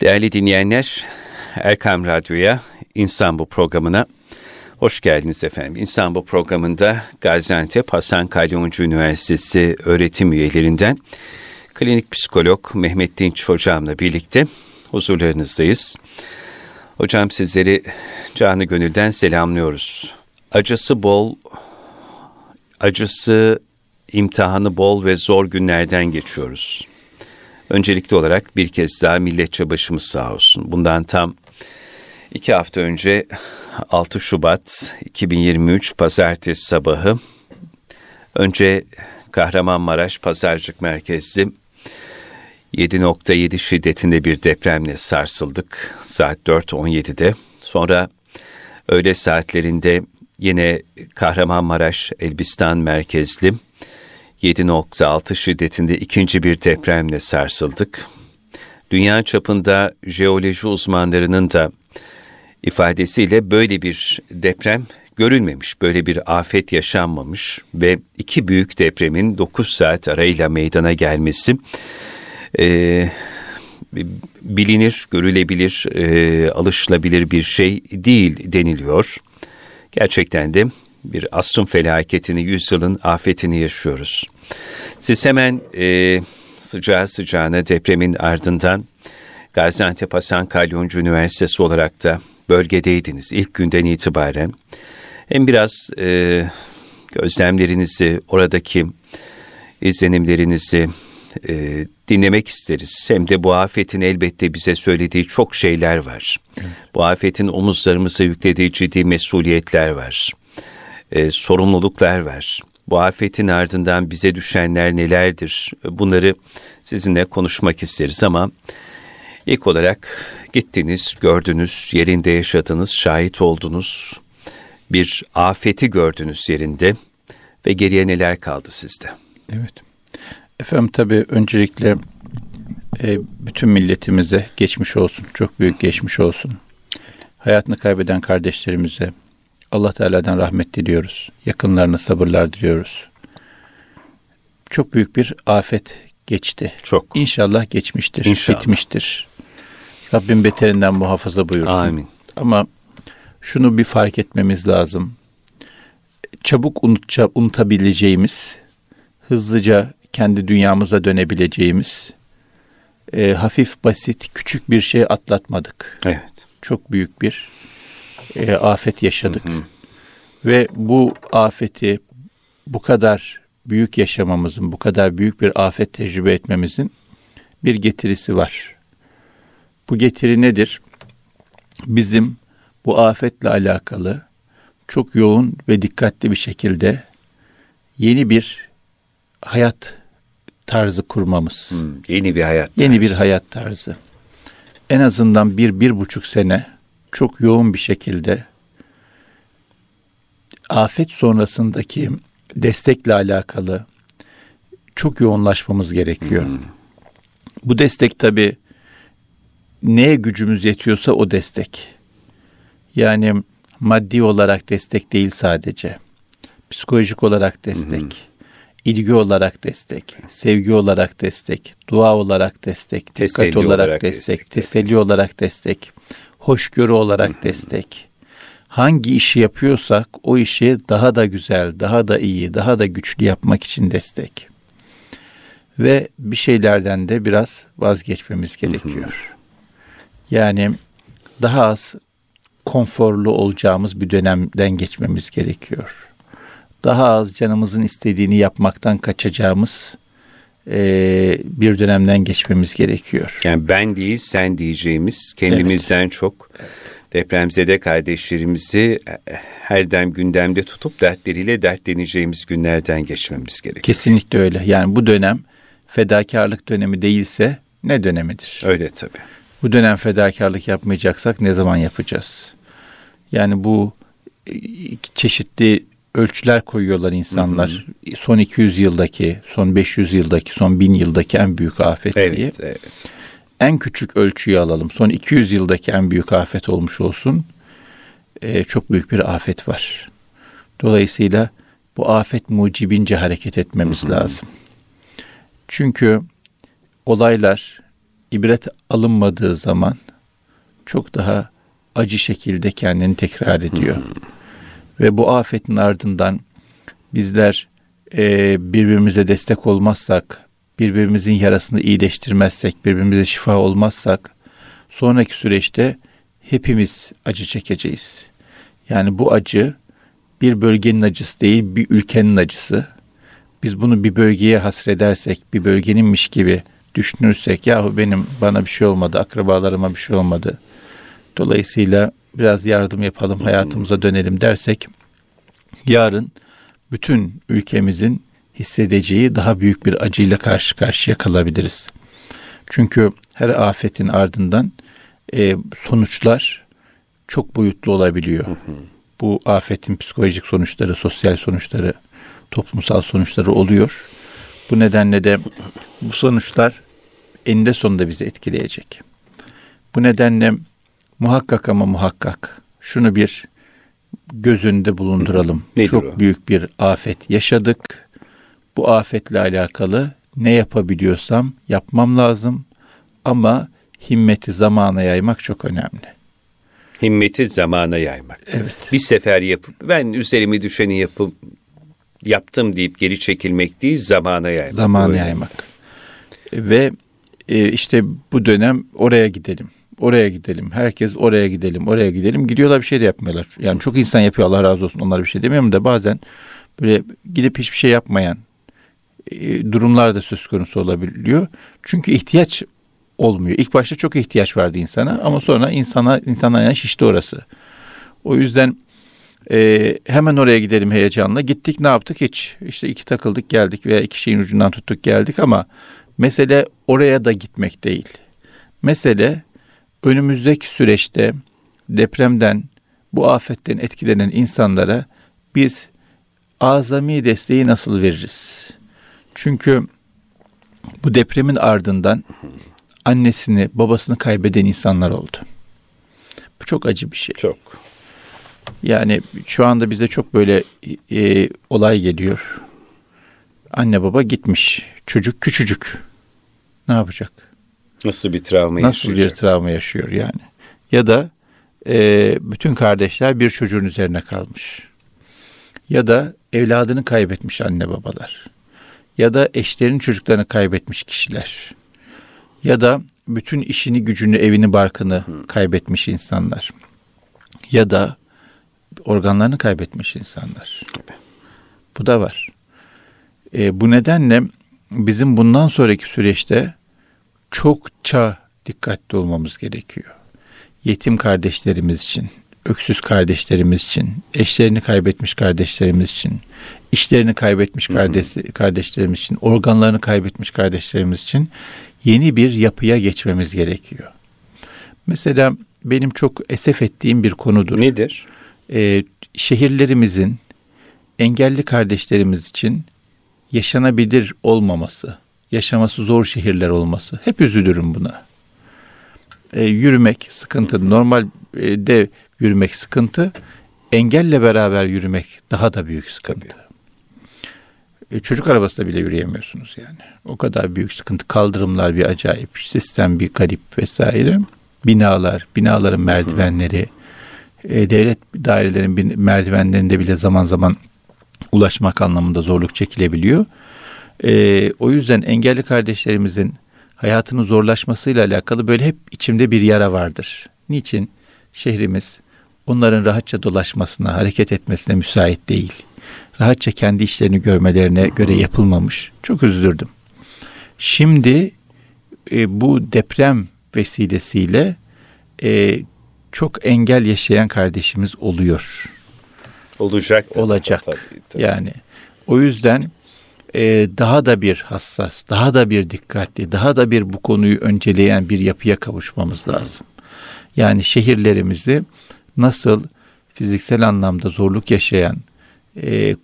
Değerli dinleyenler, Erkam Radyo'ya, İnsan Bu programına hoş geldiniz efendim. İnsan Bu programında Gaziantep Hasan Kalyoncu Üniversitesi öğretim üyelerinden klinik psikolog Mehmet Dinç hocamla birlikte huzurlarınızdayız. Hocam sizleri canı gönülden selamlıyoruz. Acısı bol, acısı imtihanı bol ve zor günlerden geçiyoruz. Öncelikli olarak bir kez daha milletçe başımız sağ olsun. Bundan tam iki hafta önce 6 Şubat 2023 Pazartesi sabahı önce Kahramanmaraş Pazarcık merkezli 7.7 şiddetinde bir depremle sarsıldık saat 4.17'de. Sonra öğle saatlerinde yine Kahramanmaraş Elbistan merkezli 7.6 şiddetinde ikinci bir depremle sarsıldık. Dünya çapında jeoloji uzmanlarının da ifadesiyle böyle bir deprem görülmemiş, böyle bir afet yaşanmamış ve iki büyük depremin 9 saat arayla meydana gelmesi e, bilinir, görülebilir, e, alışılabilir bir şey değil deniliyor. Gerçekten de bir asrın felaketini, yüzyılın afetini yaşıyoruz. Siz hemen e, sıcağı sıcağına depremin ardından Gaziantep Hasan Kalyoncu Üniversitesi olarak da bölgedeydiniz ilk günden itibaren. Hem biraz e, gözlemlerinizi, oradaki izlenimlerinizi e, dinlemek isteriz. Hem de bu afetin elbette bize söylediği çok şeyler var. Evet. Bu afetin omuzlarımıza yüklediği ciddi mesuliyetler var. E, sorumluluklar var. Bu afetin ardından bize düşenler nelerdir? Bunları sizinle konuşmak isteriz ama ilk olarak gittiniz, gördünüz, yerinde yaşadınız, şahit oldunuz. Bir afeti gördünüz yerinde ve geriye neler kaldı sizde? Evet. Efendim tabii öncelikle e, bütün milletimize geçmiş olsun. Çok büyük geçmiş olsun. Hayatını kaybeden kardeşlerimize, Allah Teala'dan rahmet diliyoruz. Yakınlarına sabırlar diliyoruz. Çok büyük bir afet geçti. Çok. İnşallah geçmiştir, İnşallah. bitmiştir. Rabbim beterinden muhafaza buyursun. Amin. Ama şunu bir fark etmemiz lazım. Çabuk unutça, unutabileceğimiz, hızlıca kendi dünyamıza dönebileceğimiz, e, hafif, basit, küçük bir şey atlatmadık. Evet. Çok büyük bir e, afet yaşadık. Hı hı. Ve bu afeti bu kadar büyük yaşamamızın, bu kadar büyük bir afet tecrübe etmemizin bir getirisi var. Bu getiri nedir? Bizim bu afetle alakalı çok yoğun ve dikkatli bir şekilde yeni bir hayat tarzı kurmamız. Hmm, yeni bir hayat tarzı. Yeni bir hayat tarzı. En azından bir, bir buçuk sene çok yoğun bir şekilde afet sonrasındaki destekle alakalı çok yoğunlaşmamız gerekiyor. Hmm. Bu destek tabi neye gücümüz yetiyorsa o destek. Yani maddi olarak destek değil sadece. Psikolojik olarak destek. Hmm. ilgi olarak destek, sevgi olarak destek, dua olarak destek, dikkat olarak, olarak destek, destek, teselli olarak destek, hoşgörü olarak destek. Hangi işi yapıyorsak o işi daha da güzel, daha da iyi, daha da güçlü yapmak için destek. Ve bir şeylerden de biraz vazgeçmemiz gerekiyor. Yani daha az konforlu olacağımız bir dönemden geçmemiz gerekiyor. Daha az canımızın istediğini yapmaktan kaçacağımız e, bir dönemden geçmemiz gerekiyor. Yani ben değil sen diyeceğimiz kendimizden evet. çok depremzede kardeşlerimizi her dem gündemde tutup dertleriyle dertleneceğimiz günlerden geçmemiz gerekiyor. Kesinlikle öyle. Yani bu dönem fedakarlık dönemi değilse ne dönemidir? Öyle tabii. Bu dönem fedakarlık yapmayacaksak ne zaman yapacağız? Yani bu e, çeşitli ölçüler koyuyorlar insanlar. Hı hı. Son 200 yıldaki, son 500 yıldaki, son 1000 yıldaki en büyük afet evet, diye. Evet. En küçük ölçüyü alalım. Son 200 yıldaki en büyük afet olmuş olsun. Ee, çok büyük bir afet var. Dolayısıyla bu afet mucibince hareket etmemiz hı hı. lazım. Çünkü olaylar ibret alınmadığı zaman çok daha acı şekilde kendini tekrar ediyor. Ve bu afetin ardından bizler e, birbirimize destek olmazsak, birbirimizin yarasını iyileştirmezsek, birbirimize şifa olmazsak, sonraki süreçte hepimiz acı çekeceğiz. Yani bu acı bir bölgenin acısı değil, bir ülkenin acısı. Biz bunu bir bölgeye hasredersek, bir bölgeninmiş gibi düşünürsek, yahu benim bana bir şey olmadı, akrabalarıma bir şey olmadı. Dolayısıyla biraz yardım yapalım, hayatımıza dönelim dersek, yarın bütün ülkemizin hissedeceği daha büyük bir acıyla karşı karşıya kalabiliriz. Çünkü her afetin ardından e, sonuçlar çok boyutlu olabiliyor. Hı hı. Bu afetin psikolojik sonuçları, sosyal sonuçları, toplumsal sonuçları oluyor. Bu nedenle de bu sonuçlar eninde sonunda bizi etkileyecek. Bu nedenle muhakkak ama muhakkak şunu bir göz önünde bulunduralım. Nedir Çok o? büyük bir afet yaşadık. Bu afetle alakalı ne yapabiliyorsam yapmam lazım ama himmeti zamana yaymak çok önemli. Himmeti zamana yaymak. Evet. Bir sefer yapıp ben üzerimi düşeni yapıp yaptım deyip geri çekilmek değil zamana yaymak. Zamana Öyle. yaymak. Ve e, işte bu dönem oraya gidelim. Oraya gidelim. Herkes oraya gidelim. Oraya gidelim. Gidiyorlar bir şey de yapmıyorlar. Yani çok insan yapıyor Allah razı olsun. Onlara bir şey demiyorum da bazen böyle gidip hiçbir şey yapmayan e, durumlar da söz konusu olabiliyor. Çünkü ihtiyaç olmuyor. İlk başta çok ihtiyaç vardı insana ama sonra insana insana yani şişti orası. O yüzden e, hemen oraya gidelim heyecanla. Gittik ne yaptık hiç. İşte iki takıldık geldik veya iki şeyin ucundan tuttuk geldik ama mesele oraya da gitmek değil. Mesele önümüzdeki süreçte depremden bu afetten etkilenen insanlara biz azami desteği nasıl veririz? Çünkü bu depremin ardından annesini, babasını kaybeden insanlar oldu. Bu çok acı bir şey. Çok. Yani şu anda bize çok böyle e, olay geliyor. Anne baba gitmiş. Çocuk küçücük. Ne yapacak? Nasıl bir travma Nasıl yaşayacak? bir travma yaşıyor yani? Ya da e, bütün kardeşler bir çocuğun üzerine kalmış. Ya da evladını kaybetmiş anne babalar. Ya da eşlerin çocuklarını kaybetmiş kişiler ya da bütün işini, gücünü, evini, barkını kaybetmiş insanlar. Ya da organlarını kaybetmiş insanlar. Bu da var. E, bu nedenle bizim bundan sonraki süreçte çokça dikkatli olmamız gerekiyor. Yetim kardeşlerimiz için, öksüz kardeşlerimiz için, eşlerini kaybetmiş kardeşlerimiz için, işlerini kaybetmiş kardeş, kardeşlerimiz için, organlarını kaybetmiş kardeşlerimiz için yeni bir yapıya geçmemiz gerekiyor. Mesela benim çok esef ettiğim bir konudur. Nedir? Ee, şehirlerimizin engelli kardeşlerimiz için yaşanabilir olmaması, yaşaması zor şehirler olması. Hep üzülürüm buna. Ee, yürümek sıkıntı. Normalde yürümek sıkıntı. Engelle beraber yürümek daha da büyük sıkıntı. Tabii. E, çocuk arabasında bile yürüyemiyorsunuz yani. O kadar büyük sıkıntı. Kaldırımlar bir acayip, sistem bir garip vesaire. Binalar, binaların merdivenleri, e, devlet dairelerin merdivenlerinde bile zaman zaman ulaşmak anlamında zorluk çekilebiliyor. E, o yüzden engelli kardeşlerimizin hayatının zorlaşmasıyla alakalı böyle hep içimde bir yara vardır. Niçin? Şehrimiz onların rahatça dolaşmasına, hareket etmesine müsait değil rahatça kendi işlerini görmelerine göre yapılmamış. Çok üzülürdüm. Şimdi e, bu deprem vesilesiyle e, çok engel yaşayan kardeşimiz oluyor. Olacak. Olacak. Tabii, tabii. Yani o yüzden e, daha da bir hassas, daha da bir dikkatli, daha da bir bu konuyu önceleyen bir yapıya kavuşmamız lazım. Yani şehirlerimizi nasıl fiziksel anlamda zorluk yaşayan, e,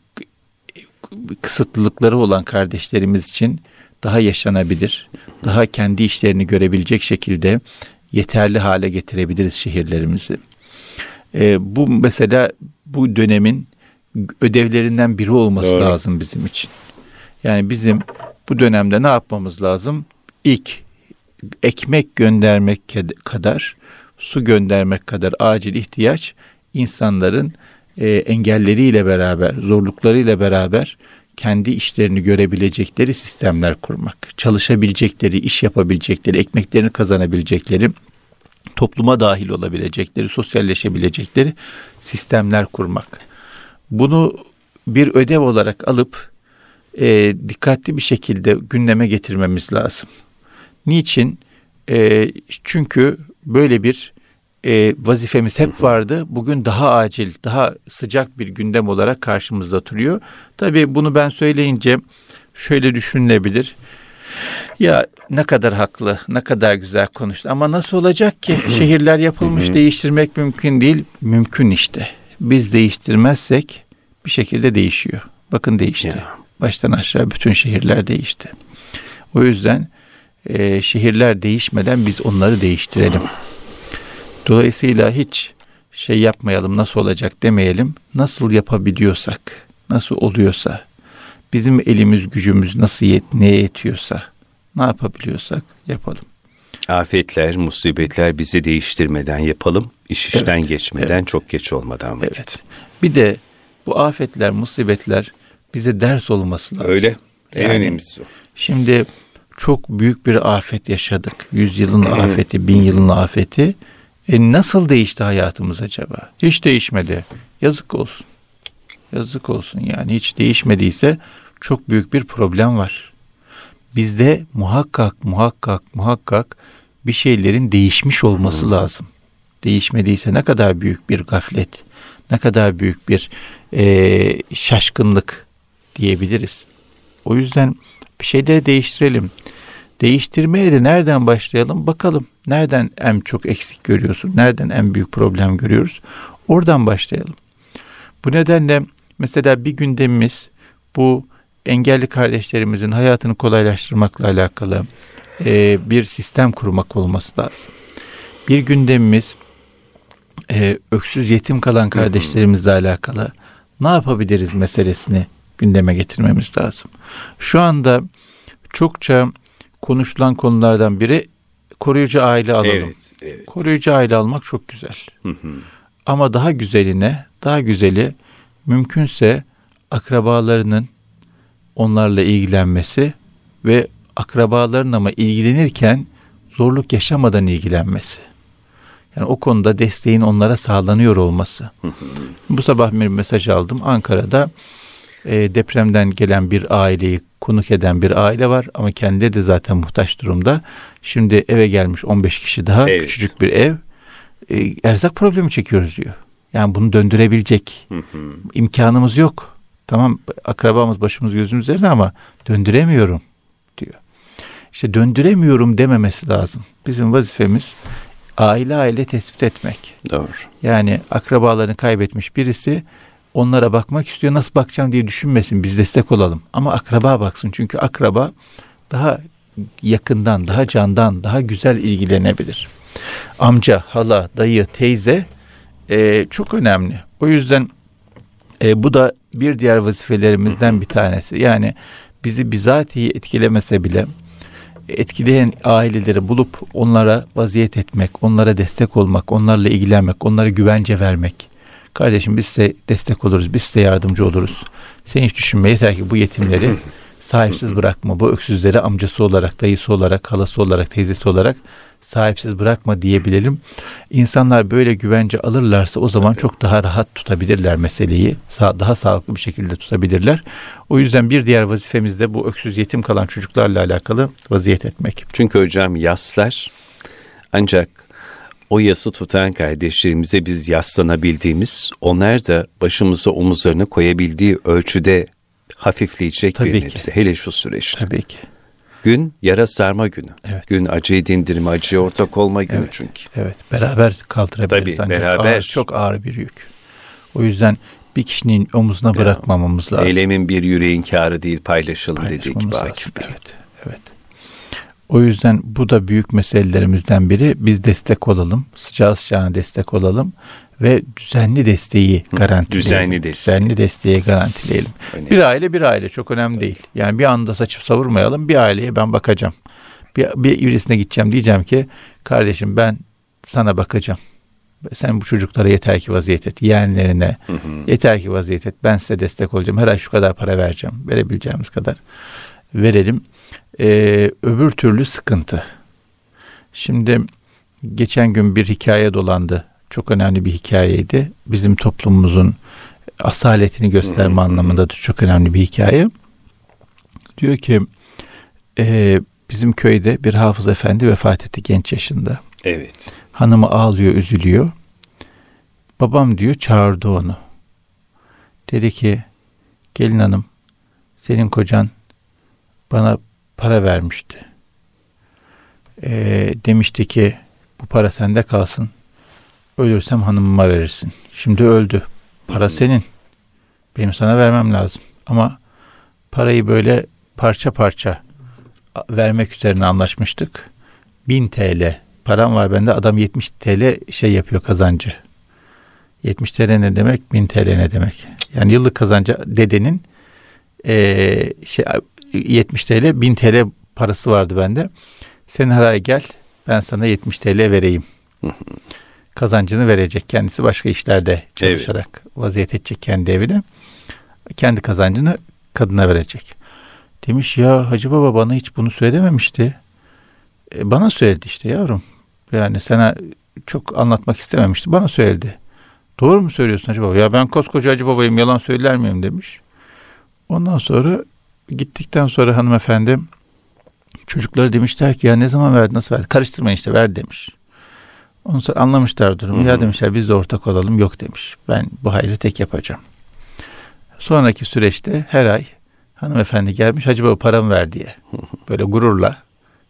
kısıtlılıkları olan kardeşlerimiz için daha yaşanabilir, daha kendi işlerini görebilecek şekilde yeterli hale getirebiliriz şehirlerimizi. E, bu mesela bu dönemin ödevlerinden biri olması Doğru. lazım bizim için. Yani bizim bu dönemde ne yapmamız lazım? İlk ekmek göndermek kadar, su göndermek kadar acil ihtiyaç insanların e, engelleriyle beraber, zorluklarıyla beraber kendi işlerini görebilecekleri sistemler kurmak, çalışabilecekleri, iş yapabilecekleri, ekmeklerini kazanabilecekleri, topluma dahil olabilecekleri, sosyalleşebilecekleri sistemler kurmak. Bunu bir ödev olarak alıp e, dikkatli bir şekilde gündeme getirmemiz lazım. Niçin? E, çünkü böyle bir e, vazifemiz hep vardı. Bugün daha acil, daha sıcak bir gündem olarak karşımızda duruyor. Tabii bunu ben söyleyince şöyle düşünülebilir. Ya ne kadar haklı, ne kadar güzel konuştu. Ama nasıl olacak ki? Şehirler yapılmış, değiştirmek mümkün değil. Mümkün işte. Biz değiştirmezsek bir şekilde değişiyor. Bakın değişti. Ya. Baştan aşağı bütün şehirler değişti. O yüzden e, şehirler değişmeden biz onları değiştirelim. Dolayısıyla hiç şey yapmayalım nasıl olacak demeyelim. Nasıl yapabiliyorsak, nasıl oluyorsa, bizim elimiz gücümüz nasıl yet, neye yetiyorsa, ne yapabiliyorsak yapalım. Afetler, musibetler bizi değiştirmeden yapalım. İş işten evet, geçmeden, evet. çok geç olmadan vakit. Evet. Bir de bu afetler, musibetler bize ders olması lazım. Öyle. En yani, önemlisi o. Şimdi çok büyük bir afet yaşadık. Yüz yılın afeti, bin yılın afeti. E nasıl değişti hayatımız acaba? Hiç değişmedi. Yazık olsun. Yazık olsun yani hiç değişmediyse çok büyük bir problem var. Bizde muhakkak muhakkak muhakkak bir şeylerin değişmiş olması lazım. Değişmediyse ne kadar büyük bir gaflet, ne kadar büyük bir e, şaşkınlık diyebiliriz. O yüzden bir şeyleri değiştirelim. Değiştirmeye de nereden başlayalım bakalım. Nereden en çok eksik görüyorsun? Nereden en büyük problem görüyoruz? Oradan başlayalım. Bu nedenle mesela bir gündemimiz bu engelli kardeşlerimizin hayatını kolaylaştırmakla alakalı e, bir sistem kurmak olması lazım. Bir gündemimiz e, öksüz yetim kalan kardeşlerimizle alakalı ne yapabiliriz meselesini gündeme getirmemiz lazım. Şu anda çokça konuşulan konulardan biri koruyucu aile alalım. Evet, evet. Koruyucu aile almak çok güzel. Ama daha güzeline, daha güzeli mümkünse akrabalarının onlarla ilgilenmesi ve akrabaların ama ilgilenirken zorluk yaşamadan ilgilenmesi. Yani o konuda desteğin onlara sağlanıyor olması. Bu sabah bir mesaj aldım. Ankara'da e, depremden gelen bir aileyi konuk eden bir aile var ama kendileri de zaten muhtaç durumda. Şimdi eve gelmiş 15 kişi daha evet. küçücük bir ev. E, erzak problemi çekiyoruz diyor. Yani bunu döndürebilecek imkanımız yok. Tamam akrabamız başımız gözümüz üzerine ama döndüremiyorum diyor. İşte döndüremiyorum dememesi lazım. Bizim vazifemiz aile aile tespit etmek. Doğru. Yani akrabalarını kaybetmiş birisi onlara bakmak istiyor. Nasıl bakacağım diye düşünmesin. Biz destek olalım. Ama akraba baksın. Çünkü akraba daha yakından, daha candan, daha güzel ilgilenebilir. Amca, hala, dayı, teyze e, çok önemli. O yüzden e, bu da bir diğer vazifelerimizden bir tanesi. Yani bizi bizatihi etkilemese bile etkileyen aileleri bulup onlara vaziyet etmek, onlara destek olmak, onlarla ilgilenmek, onlara güvence vermek. Kardeşim biz size destek oluruz, biz size yardımcı oluruz. Sen hiç düşünme yeter ki bu yetimleri sahipsiz bırakma. Bu öksüzleri amcası olarak, dayısı olarak, halası olarak, teyzesi olarak sahipsiz bırakma diyebilelim. İnsanlar böyle güvence alırlarsa o zaman çok daha rahat tutabilirler meseleyi. Daha sağlıklı bir şekilde tutabilirler. O yüzden bir diğer vazifemiz de bu öksüz yetim kalan çocuklarla alakalı vaziyet etmek. Çünkü hocam yaslar ancak o yası tutan kardeşlerimize biz yaslanabildiğimiz, onlar da başımıza omuzlarını koyabildiği ölçüde hafifleyecek Tabii bir nebze. Hele şu süreçte. Tabii ki. Gün yara sarma günü. Evet. Gün acıyı dindirme, acıya ortak olma günü evet. çünkü. Evet, beraber kaldırabiliriz. Tabii, beraber. Ağır, çok ağır bir yük. O yüzden bir kişinin omuzuna ya, bırakmamamız lazım. Eylemin bir yüreğin kârı değil, paylaşalım dedik gibi Akif Bey. Evet, evet. O yüzden bu da büyük meselelerimizden biri. Biz destek olalım, sıcağı sıcağına destek olalım ve düzenli desteği garantileyelim. Düzenli desteği. Düzenli desteği garantileyelim. Önemli. Bir aile bir aile çok önemli değil. Yani bir anda saçıp savurmayalım. Bir aileye ben bakacağım. Bir, bir birisine gideceğim diyeceğim ki kardeşim ben sana bakacağım. Sen bu çocuklara yeter ki vaziyet et. Yeğenlerine Hı hı. yeter ki vaziyet et. Ben size destek olacağım. Her ay şu kadar para vereceğim. Verebileceğimiz kadar verelim. Ee, öbür türlü sıkıntı. Şimdi geçen gün bir hikaye dolandı. Çok önemli bir hikayeydi. Bizim toplumumuzun asaletini gösterme anlamında da çok önemli bir hikaye. Diyor ki e, bizim köyde bir hafız efendi vefat etti genç yaşında. Evet. Hanımı ağlıyor, üzülüyor. Babam diyor çağırdı onu. Dedi ki gelin hanım senin kocan bana para vermişti. Ee, demişti ki bu para sende kalsın. Ölürsem hanımıma verirsin. Şimdi öldü. Para senin. Benim sana vermem lazım. Ama parayı böyle parça parça vermek üzerine anlaşmıştık. 1000 TL param var bende adam 70 TL şey yapıyor kazancı. 70 TL ne demek? 1000 TL ne demek? Yani yıllık kazancı dedenin e, şey 70 TL 1000 TL parası vardı bende. Sen her ay gel ben sana 70 TL vereyim. Kazancını verecek. Kendisi başka işlerde çalışarak evet. vaziyet edecek kendi evine. Kendi kazancını kadına verecek. Demiş ya Hacı Baba bana hiç bunu söylememişti. E, bana söyledi işte yavrum. Yani sana çok anlatmak istememişti. Bana söyledi. Doğru mu söylüyorsun Hacı Baba? Ya ben koskoca Hacı Baba'yım yalan söyler miyim demiş. Ondan sonra gittikten sonra hanımefendi çocukları demişler ki ya ne zaman verdi nasıl verdi karıştırmayın işte ver demiş. Ondan sonra anlamışlar durumu. Hı hı. Ya demişler biz de ortak olalım yok demiş. Ben bu hayrı tek yapacağım. Sonraki süreçte her ay hanımefendi gelmiş Hacı Baba paramı ver diye. Böyle gururla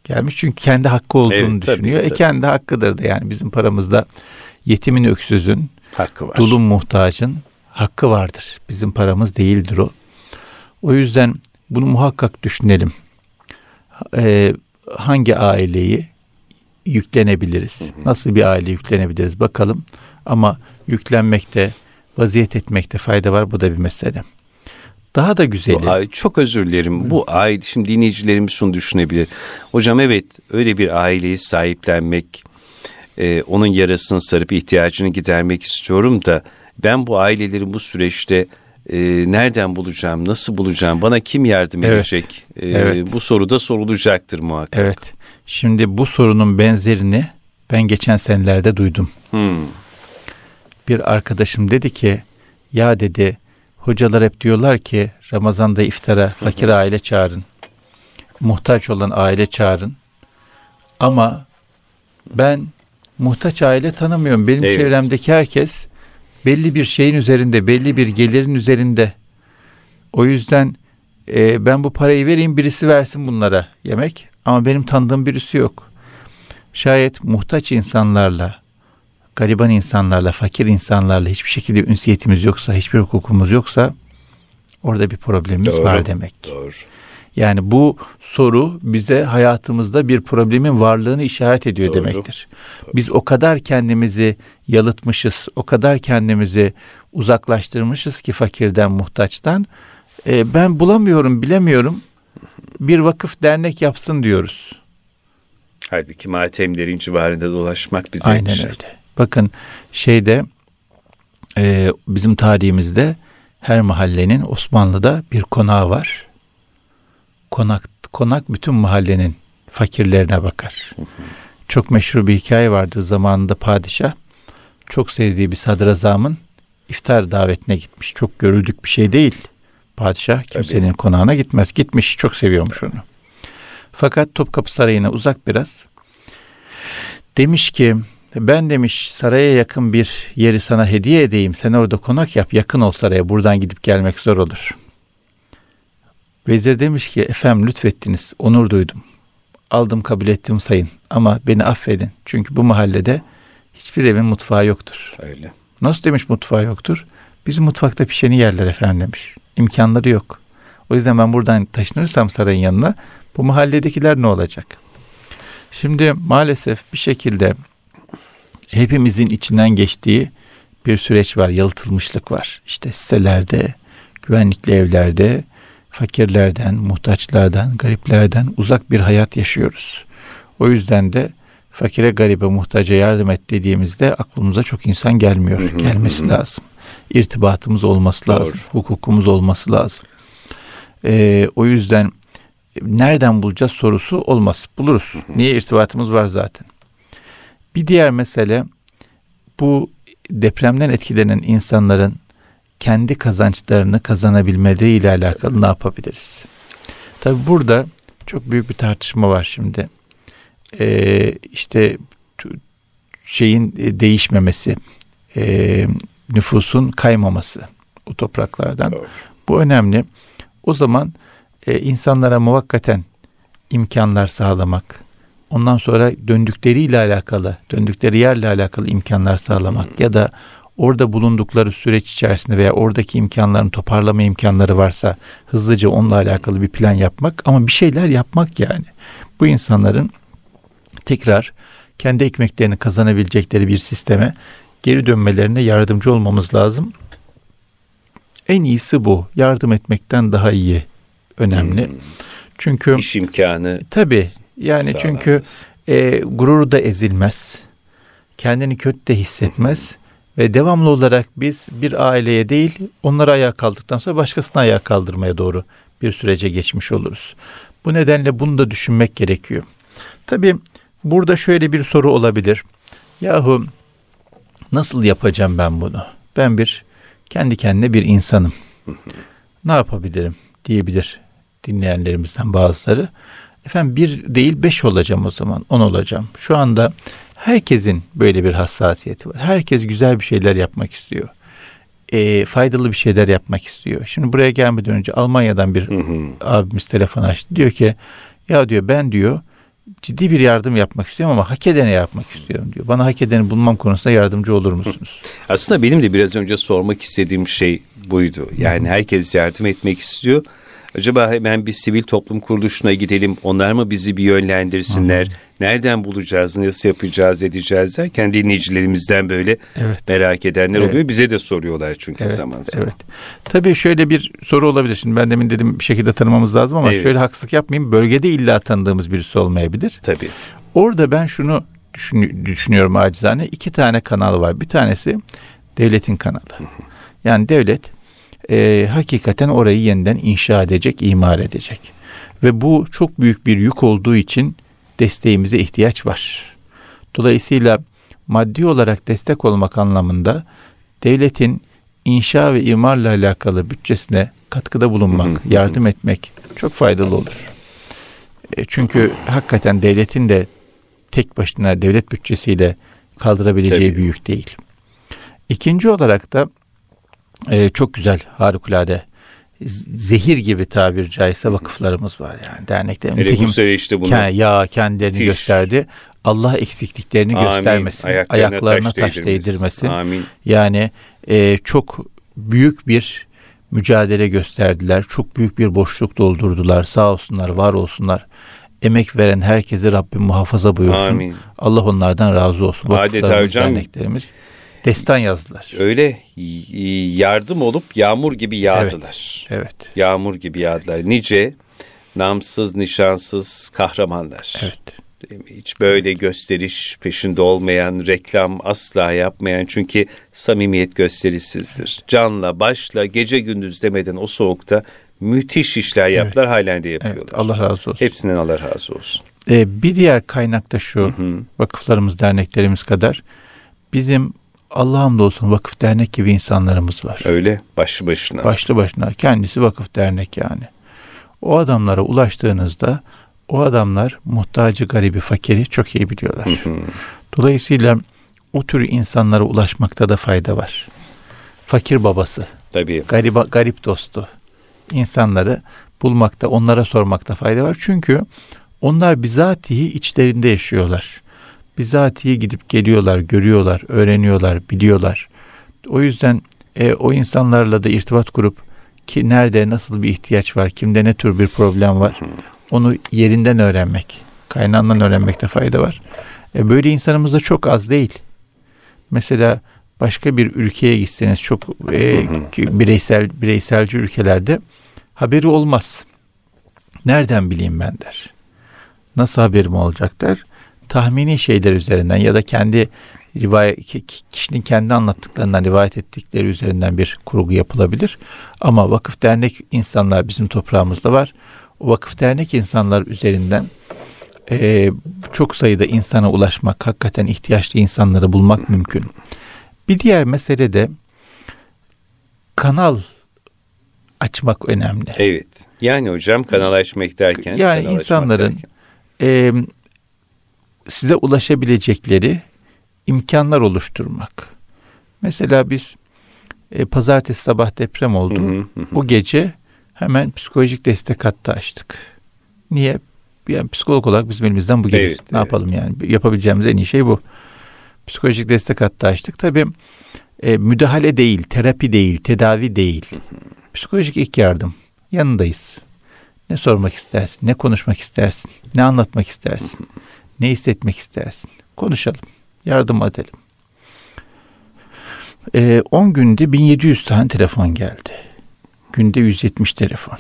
gelmiş. Çünkü kendi hakkı olduğunu evet, düşünüyor. Tabii, tabii. E kendi hakkıdır da yani bizim paramızda yetimin öksüzün, hakkı var. dulun muhtacın hakkı vardır. Bizim paramız değildir o. O yüzden bunu muhakkak düşünelim. Ee, hangi aileyi yüklenebiliriz? Hı hı. Nasıl bir aile yüklenebiliriz bakalım. Ama yüklenmekte, vaziyet etmekte fayda var. Bu da bir mesele. Daha da güzeli. Bu çok özür dilerim. Hı. Bu ay şimdi dinleyicilerimiz şunu düşünebilir. Hocam evet öyle bir aileyi sahiplenmek, e, onun yarasını sarıp ihtiyacını gidermek istiyorum da ben bu aileleri bu süreçte e, nereden bulacağım, nasıl bulacağım, bana kim yardım evet. edecek? E, evet. Bu soru da sorulacaktır muhakkak. Evet. Şimdi bu sorunun benzerini ben geçen senelerde duydum. Hmm. Bir arkadaşım dedi ki ya dedi hocalar hep diyorlar ki Ramazan'da iftara fakir aile çağırın. Muhtaç olan aile çağırın. Ama ben muhtaç aile tanımıyorum. Benim evet. çevremdeki herkes belli bir şeyin üzerinde, belli bir gelirin üzerinde. O yüzden e, ben bu parayı vereyim birisi versin bunlara yemek. Ama benim tanıdığım birisi yok. Şayet muhtaç insanlarla, gariban insanlarla, fakir insanlarla hiçbir şekilde ünsiyetimiz yoksa, hiçbir hukukumuz yoksa orada bir problemimiz doğru, var demek. Doğru. Yani bu soru bize hayatımızda bir problemin varlığını işaret ediyor doğru. demektir. Biz o kadar kendimizi yalıtmışız, o kadar kendimizi uzaklaştırmışız ki fakirden, muhtaçtan. E, ben bulamıyorum, bilemiyorum. Bir vakıf dernek yapsın diyoruz. Halbuki matemlerin civarında dolaşmak bize Aynen öyle. Bakın şeyde e, bizim tarihimizde her mahallenin Osmanlı'da bir konağı var. Konak konak bütün mahallenin fakirlerine bakar. Çok meşhur bir hikaye vardır zamanında padişah çok sevdiği bir sadrazamın iftar davetine gitmiş. Çok görüldük bir şey değil. Padişah kimsenin Tabii. konağına gitmez. Gitmiş çok seviyormuş onu. Fakat Topkapı Sarayı'na uzak biraz. Demiş ki ben demiş saraya yakın bir yeri sana hediye edeyim. Sen orada konak yap. Yakın ol saraya. Buradan gidip gelmek zor olur. Vezir demiş ki efendim lütfettiniz. Onur duydum. Aldım kabul ettim sayın. Ama beni affedin. Çünkü bu mahallede hiçbir evin mutfağı yoktur. Öyle. Nasıl demiş mutfağı yoktur? Biz mutfakta pişeni yerler efendim demiş. İmkanları yok. O yüzden ben buradan taşınırsam sarayın yanına bu mahalledekiler ne olacak? Şimdi maalesef bir şekilde hepimizin içinden geçtiği bir süreç var, yalıtılmışlık var. İşte sitelerde, güvenlikli evlerde, fakirlerden, muhtaçlardan, gariplerden uzak bir hayat yaşıyoruz. O yüzden de fakire garibe muhtaca yardım et dediğimizde aklımıza çok insan gelmiyor. Hı hı, Gelmesi hı. lazım. İrtibatımız olması Doğru. lazım. Hukukumuz olması lazım. Ee, o yüzden e, nereden bulacağız sorusu olmaz. Buluruz. Niye irtibatımız var zaten. Bir diğer mesele bu depremden etkilenen insanların kendi kazançlarını kazanabilmeleri ile alakalı ne yapabiliriz? Tabi burada çok büyük bir tartışma var şimdi. Ee, işte şeyin e, değişmemesi, e, nüfusun kaymaması o topraklardan. Bu önemli. O zaman e, insanlara muvakkaten imkanlar sağlamak, ondan sonra döndükleriyle alakalı, döndükleri yerle alakalı imkanlar sağlamak ya da orada bulundukları süreç içerisinde veya oradaki imkanların toparlama imkanları varsa hızlıca onunla alakalı bir plan yapmak ama bir şeyler yapmak yani. Bu insanların tekrar kendi ekmeklerini kazanabilecekleri bir sisteme geri dönmelerine yardımcı olmamız lazım. En iyisi bu. Yardım etmekten daha iyi. Önemli. Hmm. Çünkü İş imkanı tabii yani çünkü sağlanması. e, gururu da ezilmez. Kendini kötü de hissetmez. Ve devamlı olarak biz bir aileye değil onları ayağa kaldırdıktan sonra başkasını ayağa kaldırmaya doğru bir sürece geçmiş oluruz. Bu nedenle bunu da düşünmek gerekiyor. Tabii burada şöyle bir soru olabilir. Yahu nasıl yapacağım ben bunu? Ben bir kendi kendine bir insanım. ne yapabilirim diyebilir dinleyenlerimizden bazıları. Efendim bir değil beş olacağım o zaman, on olacağım. Şu anda herkesin böyle bir hassasiyeti var. Herkes güzel bir şeyler yapmak istiyor. E, faydalı bir şeyler yapmak istiyor. Şimdi buraya gelmeden önce Almanya'dan bir Hı hı. abimiz telefon açtı. Diyor ki ya diyor ben diyor ciddi bir yardım yapmak istiyorum ama hak edene yapmak istiyorum diyor. Bana hak edeni bulmam konusunda yardımcı olur musunuz? Aslında benim de biraz önce sormak istediğim şey buydu. Yani herkes yardım etmek istiyor. Acaba hemen bir sivil toplum kuruluşuna gidelim. Onlar mı bizi bir yönlendirsinler? Nereden bulacağız, nasıl yapacağız, edeceğiz derken dinleyicilerimizden böyle Evet. merak edenler Evet. oluyor. Bize de soruyorlar çünkü Evet, zaman zaman. evet. Tabii şöyle bir soru olabilir. Şimdi ben demin dedim bir şekilde tanımamız lazım ama Evet. şöyle haksızlık yapmayayım. Bölgede illa tanıdığımız birisi olmayabilir. Tabii. Orada ben şunu düşün- düşünüyorum acizane. iki tane kanal var. Bir tanesi devletin kanalı. Yani devlet e, hakikaten orayı yeniden inşa edecek, imar edecek. Ve bu çok büyük bir yük olduğu için desteğimize ihtiyaç var. Dolayısıyla maddi olarak destek olmak anlamında devletin inşa ve imarla alakalı bütçesine katkıda bulunmak, yardım etmek çok faydalı olur. E, Çünkü hakikaten devletin de tek başına devlet bütçesiyle kaldırabileceği Tabii. bir yük değil. İkinci olarak da e, çok güzel, harikulade zehir gibi tabir caizse vakıflarımız var yani dernekler. Hele Nitekim bu süreçte bunu ke- ya kendilerini Müthiş. gösterdi. Allah eksikliklerini Amin. göstermesin. Ayaklarına Ayaklarına, taş taş, değdirmesin. Amin. Yani e, çok büyük bir mücadele gösterdiler. Çok büyük bir boşluk doldurdular. Sağ olsunlar, var olsunlar. Emek veren herkesi Rabbim muhafaza buyursun. Amin. Allah onlardan razı olsun. Adeta Vakıflarımız, hocam- derneklerimiz destan yazdılar. Öyle yardım olup yağmur gibi yağdılar. Evet. Yağmur gibi yağdılar. Nice namsız, nişansız kahramanlar. Evet. Hiç böyle gösteriş peşinde olmayan, reklam asla yapmayan çünkü samimiyet gösterisizdir. Canla, başla, gece gündüz demeden o soğukta müthiş işler yaptılar, halen de yapıyorlar. Evet. Allah razı olsun. Hepsinden Allah razı olsun. Ee, bir diğer kaynak da şu. Hı. Vakıflarımız, derneklerimiz kadar bizim Allah hamdolsun vakıf dernek gibi insanlarımız var. Öyle başlı başına. Başlı başına kendisi vakıf dernek yani. O adamlara ulaştığınızda o adamlar muhtacı, garibi, fakiri çok iyi biliyorlar. Hı hı. Dolayısıyla o tür insanlara ulaşmakta da fayda var. Fakir babası, Tabii. gariba, garip dostu insanları bulmakta, onlara sormakta fayda var. Çünkü onlar bizatihi içlerinde yaşıyorlar. Bizatihi gidip geliyorlar, görüyorlar, öğreniyorlar, biliyorlar. O yüzden e, o insanlarla da irtibat kurup ki nerede nasıl bir ihtiyaç var, kimde ne tür bir problem var onu yerinden öğrenmek, kaynağından öğrenmekte fayda var. E, böyle insanımız da çok az değil. Mesela başka bir ülkeye gitseniz çok e, bireysel bireyselci ülkelerde haberi olmaz. Nereden bileyim ben der. Nasıl haberim olacak der. Tahmini şeyler üzerinden ya da kendi rivayet kişinin kendi anlattıklarından rivayet ettikleri üzerinden bir kurgu yapılabilir. Ama vakıf dernek insanlar bizim toprağımızda var. O vakıf dernek insanlar üzerinden e, çok sayıda insana ulaşmak, hakikaten ihtiyaçlı insanları bulmak mümkün. Bir diğer mesele de kanal açmak önemli. Evet. Yani hocam kanal açmak derken? Yani insanların e, size ulaşabilecekleri imkanlar oluşturmak. Mesela biz e, pazartesi sabah deprem oldu. Hı hı hı. O gece hemen psikolojik destek hattı açtık. Niye? Yani psikolog olarak bizim elimizden bu gelir. Evet, ne evet. yapalım yani? Yapabileceğimiz en iyi şey bu. Psikolojik destek hattı açtık. Tabii e, müdahale değil, terapi değil, tedavi değil. Hı hı. Psikolojik ilk yardım. Yanındayız. Ne sormak istersin? Ne konuşmak istersin? Ne anlatmak istersin? Hı. Ne hissetmek istersin? Konuşalım yardım edelim. 10 ee, günde 1700 tane telefon geldi. Günde 170 telefon.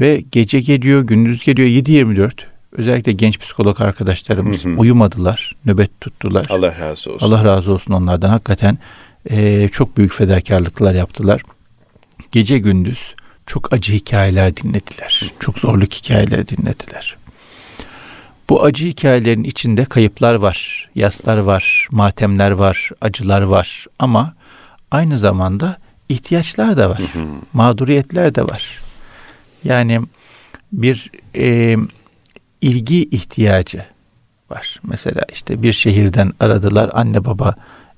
Ve gece geliyor, gündüz geliyor 7-24. Özellikle genç psikolog arkadaşlarımız hı hı. uyumadılar, nöbet tuttular. Allah razı olsun. Allah razı olsun onlardan. Hakikaten e, çok büyük fedakarlıklar yaptılar. Gece gündüz çok acı hikayeler dinlediler. Çok zorluk hikayeler dinlediler. Bu acı hikayelerin içinde kayıplar var, yaslar var, matemler var, acılar var ama aynı zamanda ihtiyaçlar da var, mağduriyetler de var. Yani bir e, ilgi ihtiyacı var. Mesela işte bir şehirden aradılar anne baba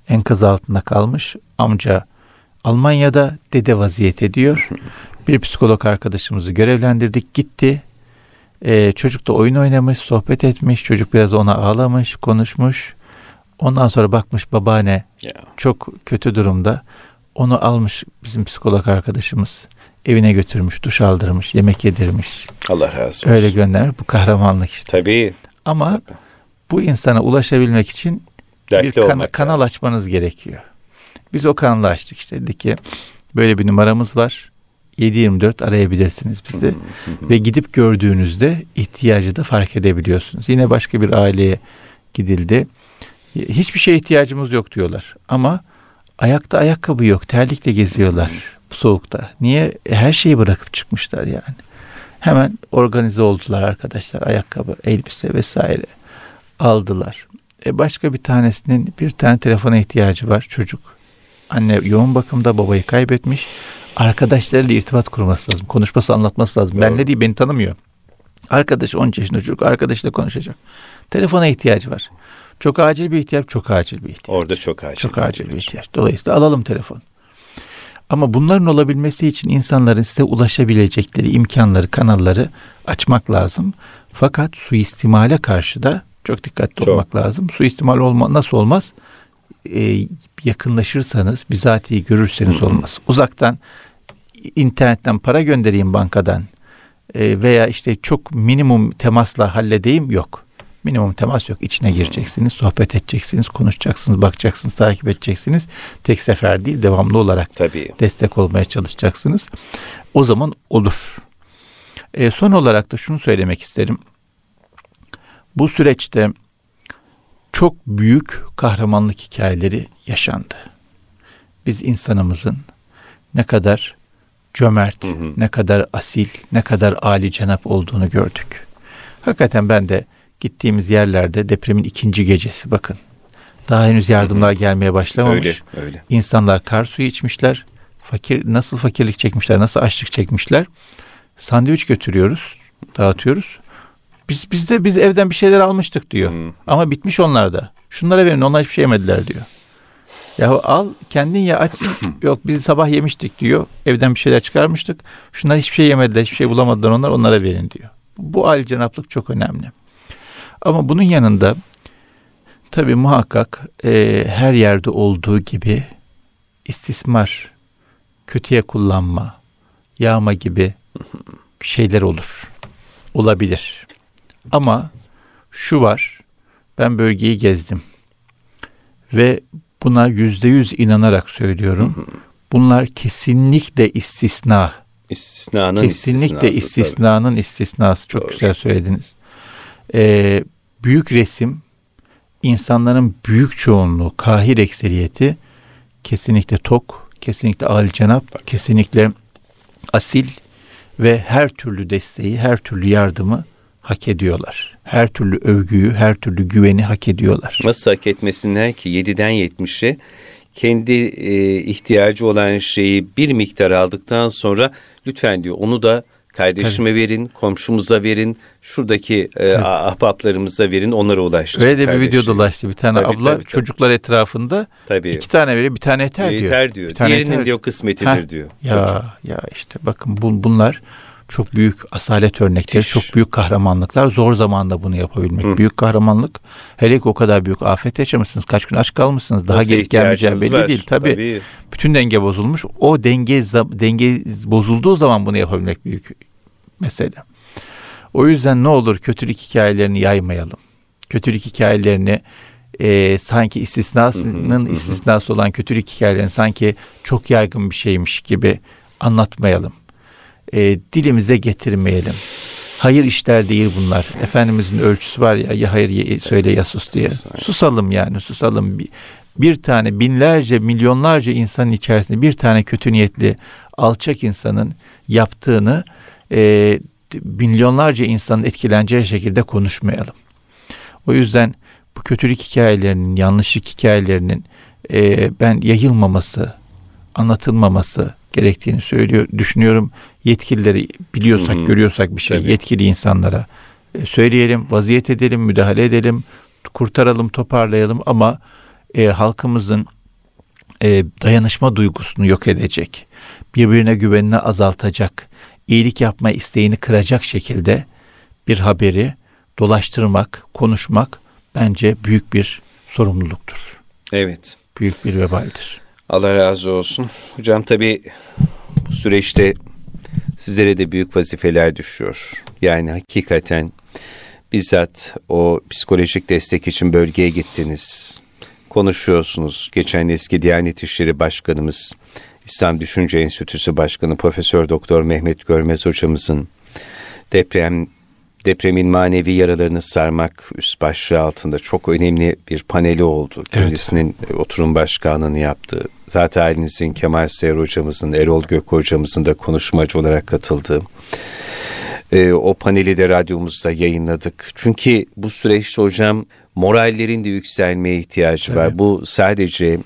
enkaz altında kalmış amca Almanya'da dede vaziyet ediyor. Bir psikolog arkadaşımızı görevlendirdik gitti ee, çocuk da oyun oynamış, sohbet etmiş. Çocuk biraz ona ağlamış, konuşmuş. Ondan sonra bakmış babaanne yeah. çok kötü durumda. Onu almış bizim psikolog arkadaşımız. Evine götürmüş, duş aldırmış, yemek yedirmiş. Allah razı olsun. Öyle göndermiş. Bu kahramanlık işte. Tabii. Ama Tabii. bu insana ulaşabilmek için Dertli bir kana, kanal açmanız gerekiyor. Biz o kanalı açtık işte. Dedik ki böyle bir numaramız var. 7-24 arayabilirsiniz bizi. Ve gidip gördüğünüzde ihtiyacı da fark edebiliyorsunuz. Yine başka bir aileye gidildi. Hiçbir şeye ihtiyacımız yok diyorlar. Ama ayakta ayakkabı yok. Terlikle geziyorlar bu soğukta. Niye? E, her şeyi bırakıp çıkmışlar yani. Hemen organize oldular arkadaşlar. Ayakkabı, elbise vesaire aldılar. E başka bir tanesinin bir tane telefona ihtiyacı var çocuk. Anne yoğun bakımda babayı kaybetmiş arkadaşlarıyla irtibat kurması lazım. Konuşması, anlatması lazım. Ben ne diyeyim beni tanımıyor. Arkadaş 10 yaşında çocuk arkadaşıyla konuşacak. Telefona ihtiyacı var. Çok acil bir ihtiyaç, çok acil bir ihtiyaç. Orada çok acil. Çok acil bir ihtiyaç. Dolayısıyla alalım telefon. Ama bunların olabilmesi için insanların size ulaşabilecekleri imkanları, kanalları açmak lazım. Fakat suistimale karşı da çok dikkatli çok. olmak lazım. Suistimal olma nasıl olmaz? Ee, yakınlaşırsanız, bizatihi görürseniz olmaz. Uzaktan internetten para göndereyim bankadan e, veya işte çok minimum temasla halledeyim yok. Minimum temas yok. İçine gireceksiniz, sohbet edeceksiniz, konuşacaksınız, bakacaksınız, takip edeceksiniz. Tek sefer değil, devamlı olarak Tabii. destek olmaya çalışacaksınız. O zaman olur. E, son olarak da şunu söylemek isterim. Bu süreçte çok büyük kahramanlık hikayeleri yaşandı. Biz insanımızın ne kadar cömert, hı hı. ne kadar asil, ne kadar âli cenap olduğunu gördük. Hakikaten ben de gittiğimiz yerlerde depremin ikinci gecesi bakın. Daha henüz yardımlar hı hı. gelmeye başlamamış. Öyle, öyle. İnsanlar kar suyu içmişler. Fakir nasıl fakirlik çekmişler, nasıl açlık çekmişler. Sandviç götürüyoruz, dağıtıyoruz. Biz biz de biz evden bir şeyler almıştık diyor. Hmm. Ama bitmiş onlar da. Şunlara verin onlar hiçbir şey yemediler diyor. Ya al kendin ya açsın. Yok biz sabah yemiştik diyor. Evden bir şeyler çıkarmıştık. Şunlar hiçbir şey yemediler, hiçbir şey bulamadılar onlar onlara verin diyor. Bu al cenaplık çok önemli. Ama bunun yanında tabi muhakkak e, her yerde olduğu gibi istismar, kötüye kullanma, yağma gibi şeyler olur. Olabilir. Ama şu var. Ben bölgeyi gezdim. Ve Buna yüzde yüz inanarak söylüyorum. Bunlar kesinlikle istisna. İstisnanın kesinlikle istisnanın tabii. istisnası. Çok Doğru. güzel söylediniz. e, büyük resim insanların büyük çoğunluğu kahir ekseriyeti kesinlikle tok, kesinlikle âli cenap, kesinlikle asil ve her türlü desteği, her türlü yardımı hak ediyorlar. Her türlü övgüyü, her türlü güveni hak ediyorlar. Nasıl hak etmesinler ki 7'den 70'e kendi e, ihtiyacı olan şeyi bir miktar aldıktan sonra lütfen diyor onu da kardeşime Tabii. verin, komşumuza verin, şuradaki e, ahbaplarımıza verin, onlara ulaştırın. Öyle de bir video dolaştı bir tane tabii, abla tabii, çocuklar etrafında tabii. iki tane veriyor, bir tane yeter diyor. Yeter diyor. Diğerinin yeter. diyor kısmetidir Heh. diyor. Ya Çocuk. ya işte bakın bu, bunlar çok büyük asalet örnekleri, Müthiş. çok büyük kahramanlıklar. Zor zamanda bunu yapabilmek. Hı. Büyük kahramanlık. Hele ki o kadar büyük afet yaşamışsınız. Kaç gün aç kalmışsınız. Daha gelip gelmeyeceği belli var. değil. Tabii, Tabii. Bütün denge bozulmuş. O denge denge bozulduğu zaman bunu yapabilmek büyük mesele. O yüzden ne olur kötülük hikayelerini yaymayalım. Kötülük hikayelerini e, sanki istisnasının istisnası olan kötülük hikayelerini sanki çok yaygın bir şeymiş gibi anlatmayalım e, dilimize getirmeyelim. Hayır işler değil bunlar. Efendimizin ölçüsü var ya ya hayır ya söyle ya sus diye. Susalım yani susalım. Bir, bir tane binlerce milyonlarca insanın içerisinde bir tane kötü niyetli alçak insanın yaptığını e, milyonlarca insanın etkileneceği şekilde konuşmayalım. O yüzden bu kötülük hikayelerinin, yanlışlık hikayelerinin e, ben yayılmaması, anlatılmaması gerektiğini söylüyor, düşünüyorum yetkilileri biliyorsak, Hı-hı. görüyorsak bir şey, Tabii. yetkili insanlara e, söyleyelim, vaziyet edelim, müdahale edelim, kurtaralım, toparlayalım ama e, halkımızın e, dayanışma duygusunu yok edecek, birbirine güvenini azaltacak, iyilik yapma isteğini kıracak şekilde bir haberi dolaştırmak, konuşmak bence büyük bir sorumluluktur. Evet. Büyük bir vebaldir. Allah razı olsun. Hocam tabii bu süreçte sizlere de büyük vazifeler düşüyor. Yani hakikaten bizzat o psikolojik destek için bölgeye gittiniz. Konuşuyorsunuz. Geçen eski Diyanet İşleri Başkanımız, İslam Düşünce Enstitüsü Başkanı Profesör Doktor Mehmet Görmez hocamızın deprem depremin manevi yaralarını sarmak üst başlığı altında çok önemli bir paneli oldu. Kendisinin evet. oturum başkanlığını yaptığı. Zaten ailenizin Kemal Seher hocamızın, Erol Gök hocamızın da konuşmacı olarak katıldığı. E, o paneli de radyomuzda yayınladık. Çünkü bu süreçte hocam morallerin de yükselmeye ihtiyacı Tabii. var. Bu sadece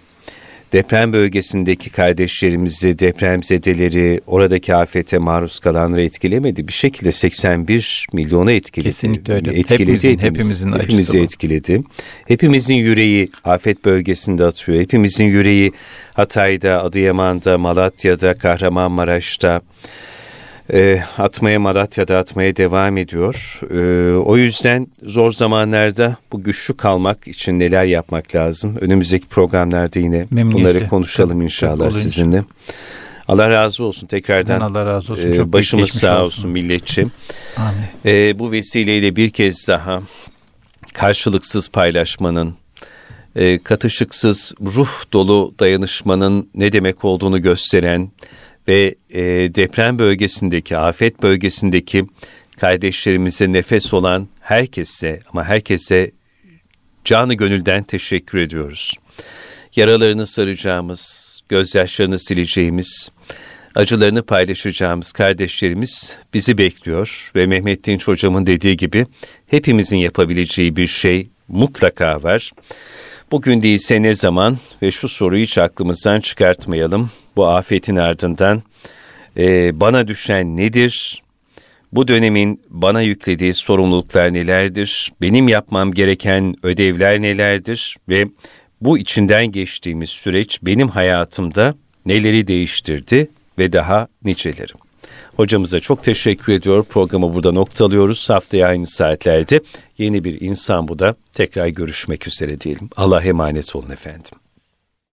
deprem bölgesindeki kardeşlerimizi, depremzedeleri, oradaki afete maruz kalanları etkilemedi. Bir şekilde 81 milyona etkiledi. Kesinlikle öyle. Etkiledi hepimizin, hepimizin hepimizi etkiledi. Hepimizin yüreği afet bölgesinde atıyor. Hepimizin yüreği Hatay'da, Adıyaman'da, Malatya'da, Kahramanmaraş'ta, e, atmaya Malatya'da atmaya devam ediyor. E, o yüzden zor zamanlarda bu güçlü kalmak için neler yapmak lazım? Önümüzdeki programlarda yine bunları konuşalım inşallah sizinle. Allah razı olsun tekrardan. Sizden Allah razı olsun. Çok başımız sağ olsun, olsun milletçi. Amin. E, bu vesileyle bir kez daha karşılıksız paylaşmanın, e, katışıksız ruh dolu dayanışmanın ne demek olduğunu gösteren ve e, deprem bölgesindeki, afet bölgesindeki kardeşlerimize nefes olan herkese ama herkese canı gönülden teşekkür ediyoruz. Yaralarını saracağımız, gözyaşlarını sileceğimiz, acılarını paylaşacağımız kardeşlerimiz bizi bekliyor ve Mehmet Dinç hocamın dediği gibi hepimizin yapabileceği bir şey mutlaka var. Bugün değilse ne zaman ve şu soruyu hiç aklımızdan çıkartmayalım. Bu afetin ardından e, bana düşen nedir? Bu dönemin bana yüklediği sorumluluklar nelerdir? Benim yapmam gereken ödevler nelerdir? Ve bu içinden geçtiğimiz süreç benim hayatımda neleri değiştirdi ve daha niceleri? Hocamıza çok teşekkür ediyor. Programı burada noktalıyoruz. Haftaya aynı saatlerde yeni bir insan bu da tekrar görüşmek üzere diyelim. Allah emanet olun efendim.